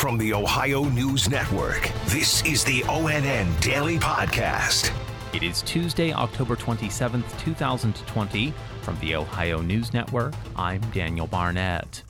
From the Ohio News Network, this is the ONN Daily Podcast. It is Tuesday, October 27th, 2020. From the Ohio News Network, I'm Daniel Barnett.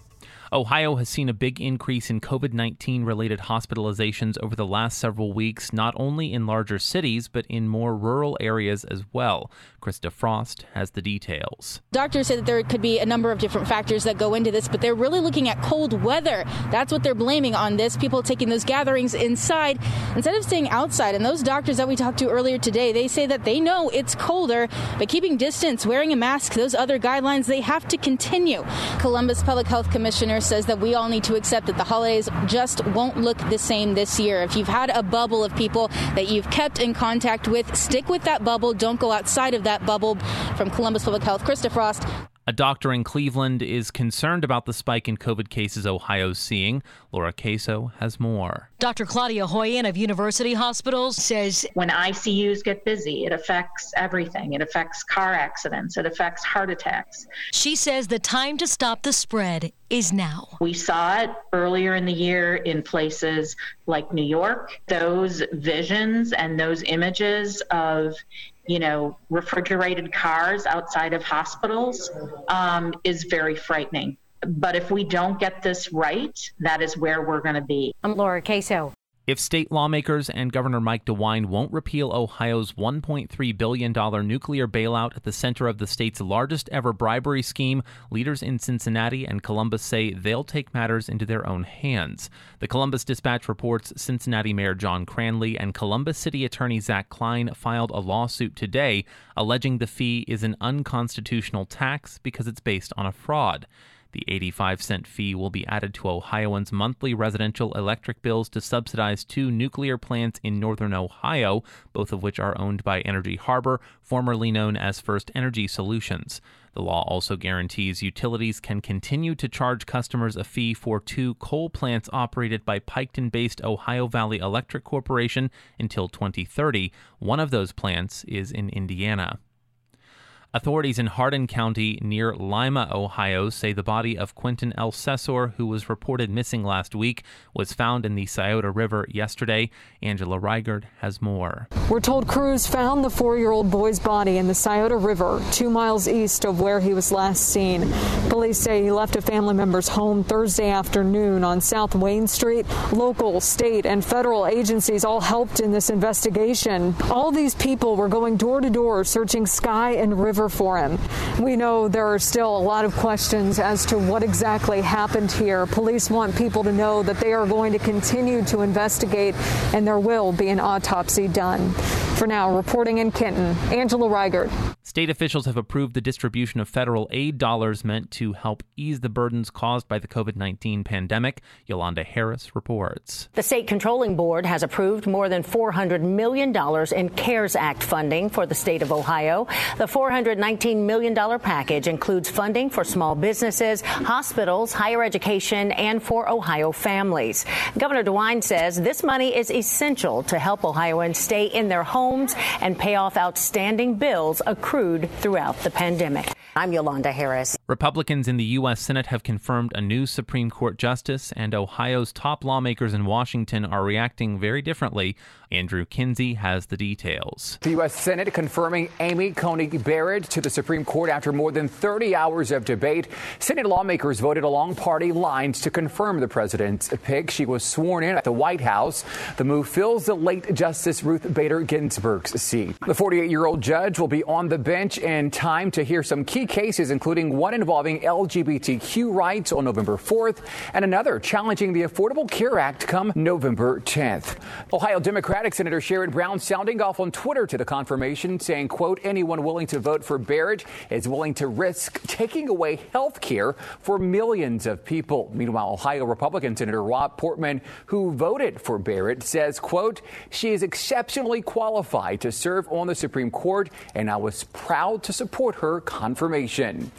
Ohio has seen a big increase in COVID 19 related hospitalizations over the last several weeks, not only in larger cities, but in more rural areas as well. Krista Frost has the details. Doctors say that there could be a number of different factors that go into this, but they're really looking at cold weather. That's what they're blaming on this. People taking those gatherings inside instead of staying outside. And those doctors that we talked to earlier today, they say that they know it's colder, but keeping distance, wearing a mask, those other guidelines, they have to continue. Columbus Public Health Commissioner says that we all need to accept that the holidays just won't look the same this year. If you've had a bubble of people that you've kept in contact with, stick with that bubble. Don't go outside of that bubble. From Columbus Public Health, Krista Frost. A doctor in Cleveland is concerned about the spike in COVID cases Ohio's seeing. Laura Queso has more. Dr. Claudia Hoyen of University Hospitals says when ICUs get busy, it affects everything. It affects car accidents, it affects heart attacks. She says the time to stop the spread is now. We saw it earlier in the year in places like New York. Those visions and those images of you know, refrigerated cars outside of hospitals um, is very frightening. But if we don't get this right, that is where we're going to be. I'm Laura Queso. If state lawmakers and Governor Mike DeWine won't repeal Ohio's $1.3 billion nuclear bailout at the center of the state's largest ever bribery scheme, leaders in Cincinnati and Columbus say they'll take matters into their own hands. The Columbus Dispatch reports Cincinnati Mayor John Cranley and Columbus City Attorney Zach Klein filed a lawsuit today alleging the fee is an unconstitutional tax because it's based on a fraud. The 85 cent fee will be added to Ohioans' monthly residential electric bills to subsidize two nuclear plants in northern Ohio, both of which are owned by Energy Harbor, formerly known as FirstEnergy Solutions. The law also guarantees utilities can continue to charge customers a fee for two coal plants operated by Piketon based Ohio Valley Electric Corporation until 2030. One of those plants is in Indiana. Authorities in Hardin County near Lima, Ohio, say the body of Quentin Elsesor, who was reported missing last week, was found in the Scioto River yesterday. Angela Reigert has more. We're told crews found the four year old boy's body in the Scioto River, two miles east of where he was last seen. Police say he left a family member's home Thursday afternoon on South Wayne Street. Local, state, and federal agencies all helped in this investigation. All these people were going door to door searching sky and river for him. We know there are still a lot of questions as to what exactly happened here. Police want people to know that they are going to continue to investigate and there will be an autopsy done. For now, reporting in Kenton, Angela Reigert. State officials have approved the distribution of federal aid dollars meant to help ease the burdens caused by the COVID 19 pandemic. Yolanda Harris reports. The State Controlling Board has approved more than $400 million in CARES Act funding for the state of Ohio. The $419 million package includes funding for small businesses, hospitals, higher education, and for Ohio families. Governor DeWine says this money is essential to help Ohioans stay in their homes and pay off outstanding bills accrued accrued throughout the pandemic. I'm Yolanda Harris. Republicans in the U.S. Senate have confirmed a new Supreme Court justice, and Ohio's top lawmakers in Washington are reacting very differently. Andrew Kinsey has the details. The U.S. Senate confirming Amy Coney Barrett to the Supreme Court after more than 30 hours of debate. Senate lawmakers voted along party lines to confirm the president's pick. She was sworn in at the White House. The move fills the late Justice Ruth Bader Ginsburg's seat. The 48 year old judge will be on the bench in time to hear some key cases, including one involving LGBTQ rights on November 4th and another challenging the Affordable Care Act come November 10th. Ohio Democratic Senator Sherrod Brown sounding off on Twitter to the confirmation, saying, quote, anyone willing to vote for Barrett is willing to risk taking away health care for millions of people. Meanwhile, Ohio Republican Senator Rob Portman, who voted for Barrett, says, quote, she is exceptionally qualified to serve on the Supreme Court, and I was proud to support her confirmation.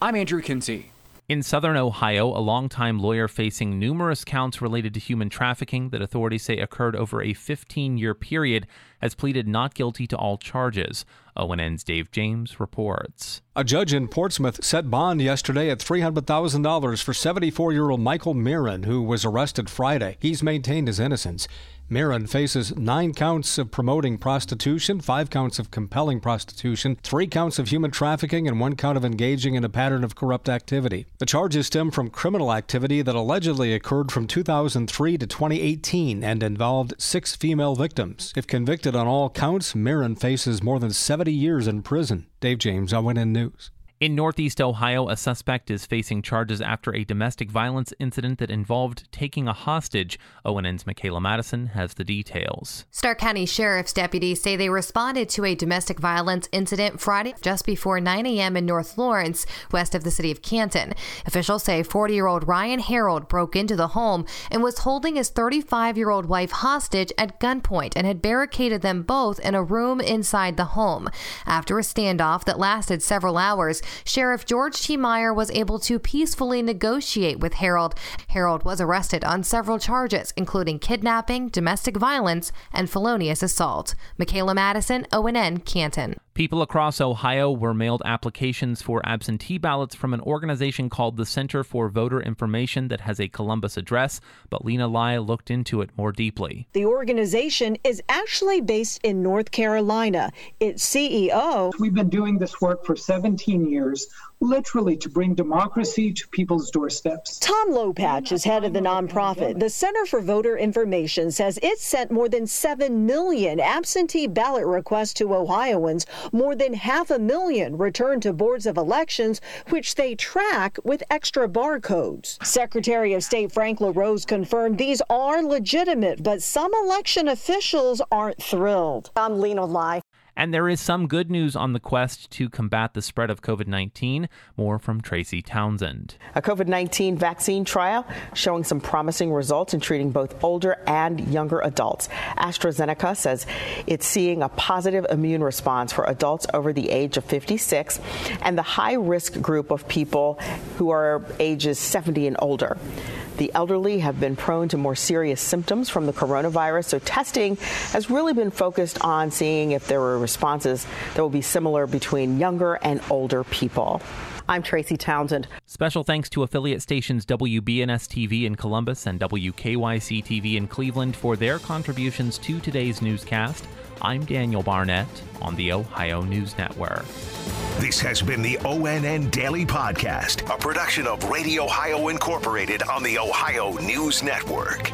I'm Andrew Kinsey. In southern Ohio, a longtime lawyer facing numerous counts related to human trafficking that authorities say occurred over a 15 year period has pleaded not guilty to all charges. ONN's Dave James reports. A judge in Portsmouth set bond yesterday at $300,000 for 74 year old Michael Mearan, who was arrested Friday. He's maintained his innocence. Mearan faces nine counts of promoting prostitution, five counts of compelling prostitution, three counts of human trafficking, and one count of engaging in a pattern of corrupt activity. The charges stem from criminal activity that allegedly occurred from 2003 to 2018 and involved six female victims. If convicted on all counts, Mearan faces more than 70 years in prison. Dave James, ONN News. In Northeast Ohio, a suspect is facing charges after a domestic violence incident that involved taking a hostage. ONN's Michaela Madison has the details. Stark County Sheriff's deputies say they responded to a domestic violence incident Friday just before 9 a.m. in North Lawrence, west of the city of Canton. Officials say 40 year old Ryan Harold broke into the home and was holding his 35 year old wife hostage at gunpoint and had barricaded them both in a room inside the home. After a standoff that lasted several hours, Sheriff George T. Maier was able to peacefully negotiate with Harold. Harold was arrested on several charges, including kidnapping, domestic violence, and felonious assault. Michaela Madison, ONN, Canton. People across Ohio were mailed applications for absentee ballots from an organization called the Center for Voter Information that has a Columbus address, but Lena Lai looked into it more deeply. The organization is actually based in North Carolina. Its CEO. We've been doing this work for 17 years literally to bring democracy to people's doorsteps. Tom Lopach is head of the nonprofit. The Center for Voter Information says it sent more than 7 million absentee ballot requests to Ohioans, more than half a million returned to boards of elections, which they track with extra barcodes. Secretary of State Frank LaRose confirmed these are legitimate, but some election officials aren't thrilled. I'm Lena Lai. And there is some good news on the quest to combat the spread of COVID 19. More from Tracy Townsend. A COVID 19 vaccine trial showing some promising results in treating both older and younger adults. AstraZeneca says it's seeing a positive immune response for adults over the age of 56 and the high risk group of people who are ages 70 and older. The elderly have been prone to more serious symptoms from the coronavirus, so testing has really been focused on seeing if there were responses that will be similar between younger and older people. I'm Tracy Townsend. Special thanks to affiliate stations WBNS TV in Columbus and WKYC TV in Cleveland for their contributions to today's newscast. I'm Daniel Barnett on the Ohio News Network. This has been the ONN Daily Podcast, a production of Radio Ohio Incorporated on the Ohio News Network.